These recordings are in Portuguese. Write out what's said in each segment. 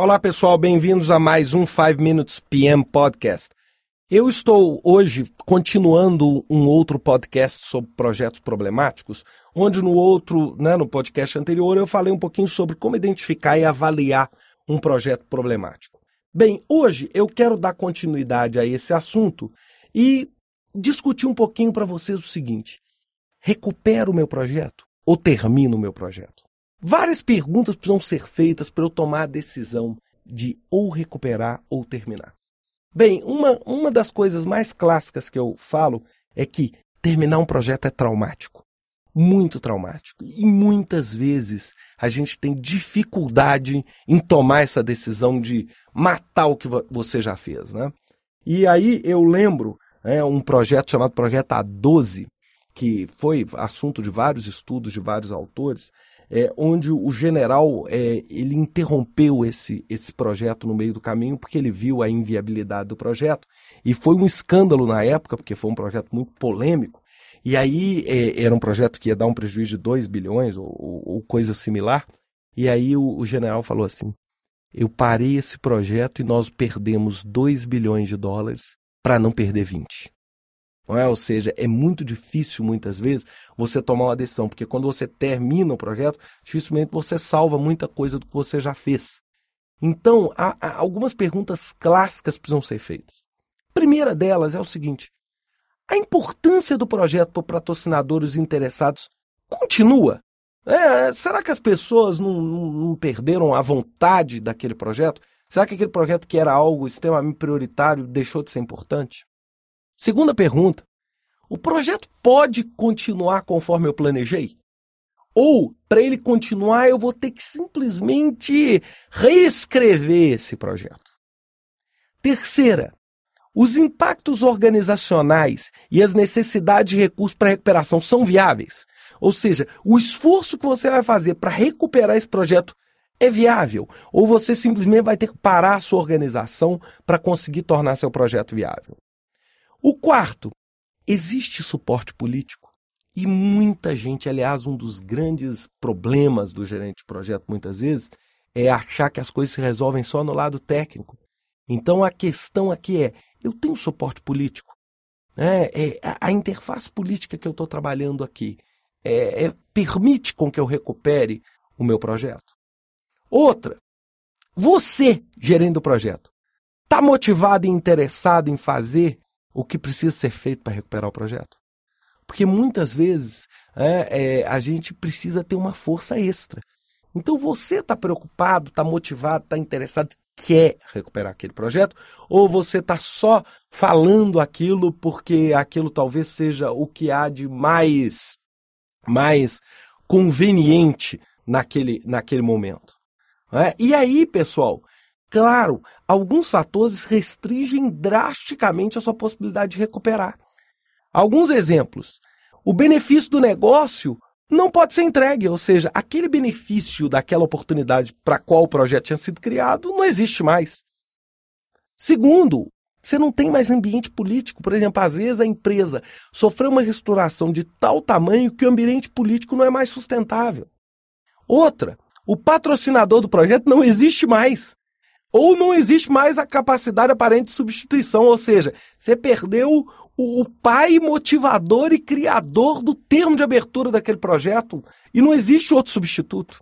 Olá pessoal, bem-vindos a mais um 5 Minutes PM Podcast. Eu estou hoje continuando um outro podcast sobre projetos problemáticos, onde no outro, né, no podcast anterior, eu falei um pouquinho sobre como identificar e avaliar um projeto problemático. Bem, hoje eu quero dar continuidade a esse assunto e discutir um pouquinho para vocês o seguinte: recupero o meu projeto ou termino o meu projeto? Várias perguntas precisam ser feitas para eu tomar a decisão de ou recuperar ou terminar. Bem, uma, uma das coisas mais clássicas que eu falo é que terminar um projeto é traumático. Muito traumático. E muitas vezes a gente tem dificuldade em tomar essa decisão de matar o que você já fez. Né? E aí eu lembro é, um projeto chamado Projeto A12, que foi assunto de vários estudos de vários autores, é, onde o general é, ele interrompeu esse, esse projeto no meio do caminho porque ele viu a inviabilidade do projeto. E foi um escândalo na época porque foi um projeto muito polêmico. E aí é, era um projeto que ia dar um prejuízo de 2 bilhões ou, ou, coisa similar. E aí o, o general falou assim eu parei esse projeto e nós perdemos 2 bilhões de dólares para não perder 20 é? Ou seja, é muito difícil muitas vezes você tomar uma decisão, porque quando você termina o projeto, dificilmente você salva muita coisa do que você já fez. Então, há, há algumas perguntas clássicas precisam ser feitas. A primeira delas é o seguinte: a importância do projeto para patrocinadores interessados continua? É, será que as pessoas não, não, não perderam a vontade daquele projeto? Será que aquele projeto que era algo extremamente prioritário deixou de ser importante? Segunda pergunta: o projeto pode continuar conforme eu planejei? Ou, para ele continuar, eu vou ter que simplesmente reescrever esse projeto? Terceira, os impactos organizacionais e as necessidades de recursos para recuperação são viáveis? Ou seja, o esforço que você vai fazer para recuperar esse projeto é viável? Ou você simplesmente vai ter que parar a sua organização para conseguir tornar seu projeto viável? O quarto, existe suporte político. E muita gente, aliás, um dos grandes problemas do gerente de projeto muitas vezes é achar que as coisas se resolvem só no lado técnico. Então a questão aqui é: eu tenho suporte político? É, é a, interface política que eu estou trabalhando aqui é, é, permite com que eu recupere o meu projeto? Outra, você, gerente do projeto, está motivado e interessado em fazer o que precisa ser feito para recuperar o projeto. Porque muitas vezes é, é, a gente precisa ter uma força extra. Então você está preocupado, está motivado, está interessado, quer recuperar aquele projeto, ou você está só falando aquilo porque aquilo talvez seja o que há de mais, mais conveniente naquele, naquele momento. É? E aí, pessoal, Claro, alguns fatores restringem drasticamente a sua possibilidade de recuperar. Alguns exemplos. O benefício do negócio não pode ser entregue, ou seja, aquele benefício daquela oportunidade para qual o projeto tinha sido criado não existe mais. Segundo, você não tem mais ambiente político. Por exemplo, às vezes a empresa sofreu uma restauração de tal tamanho que o ambiente político não é mais sustentável. Outra, o patrocinador do projeto não existe mais ou não existe mais a capacidade aparente de substituição, ou seja, você perdeu o, pai motivador e criador do termo de abertura daquele projeto e não existe outro substituto.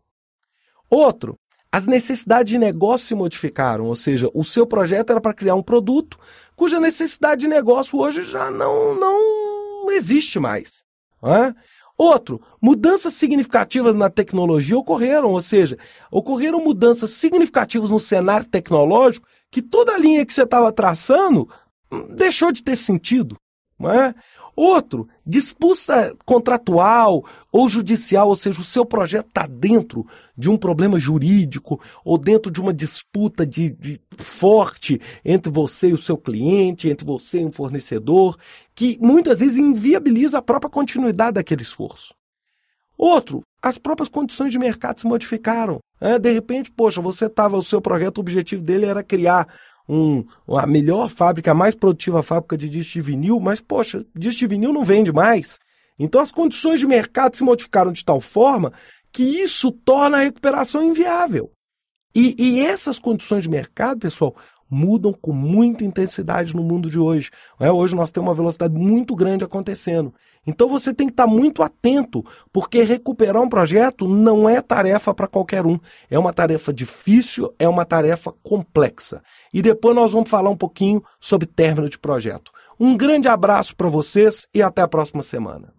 Outro, as necessidades de negócio se modificaram, ou seja, o seu projeto era para criar um produto cuja necessidade de negócio hoje já não, não existe mais. Não é? Outro, mudanças significativas na tecnologia ocorreram, ou seja, ocorreram mudanças significativas no cenário tecnológico que toda a linha que você estava traçando hum, deixou de ter sentido. Não é? Outro, disputa contratual ou judicial, ou seja, o seu projeto está dentro de um problema jurídico ou dentro de uma disputa de, de, forte entre você e o seu cliente, entre você e um fornecedor, que muitas vezes inviabiliza a própria continuidade daquele esforço. Outro, as próprias condições de mercado se modificaram. É, de repente, poxa, você estava, o seu projeto, o objetivo dele era criar um, a melhor fábrica, a mais produtiva fábrica de disco de vinil, mas, poxa, disco de vinil não vende mais. Então as condições de mercado se modificaram de tal forma que isso torna a recuperação inviável. E, e essas condições de mercado, pessoal, mudam com muita intensidade no mundo de hoje. É, hoje nós temos uma velocidade muito grande acontecendo. Então você tem que estar muito atento, porque recuperar um projeto não é tarefa para qualquer um. É uma tarefa difícil, é uma tarefa complexa. E depois nós vamos falar um pouquinho sobre término de projeto. Um grande abraço para vocês e até a próxima semana.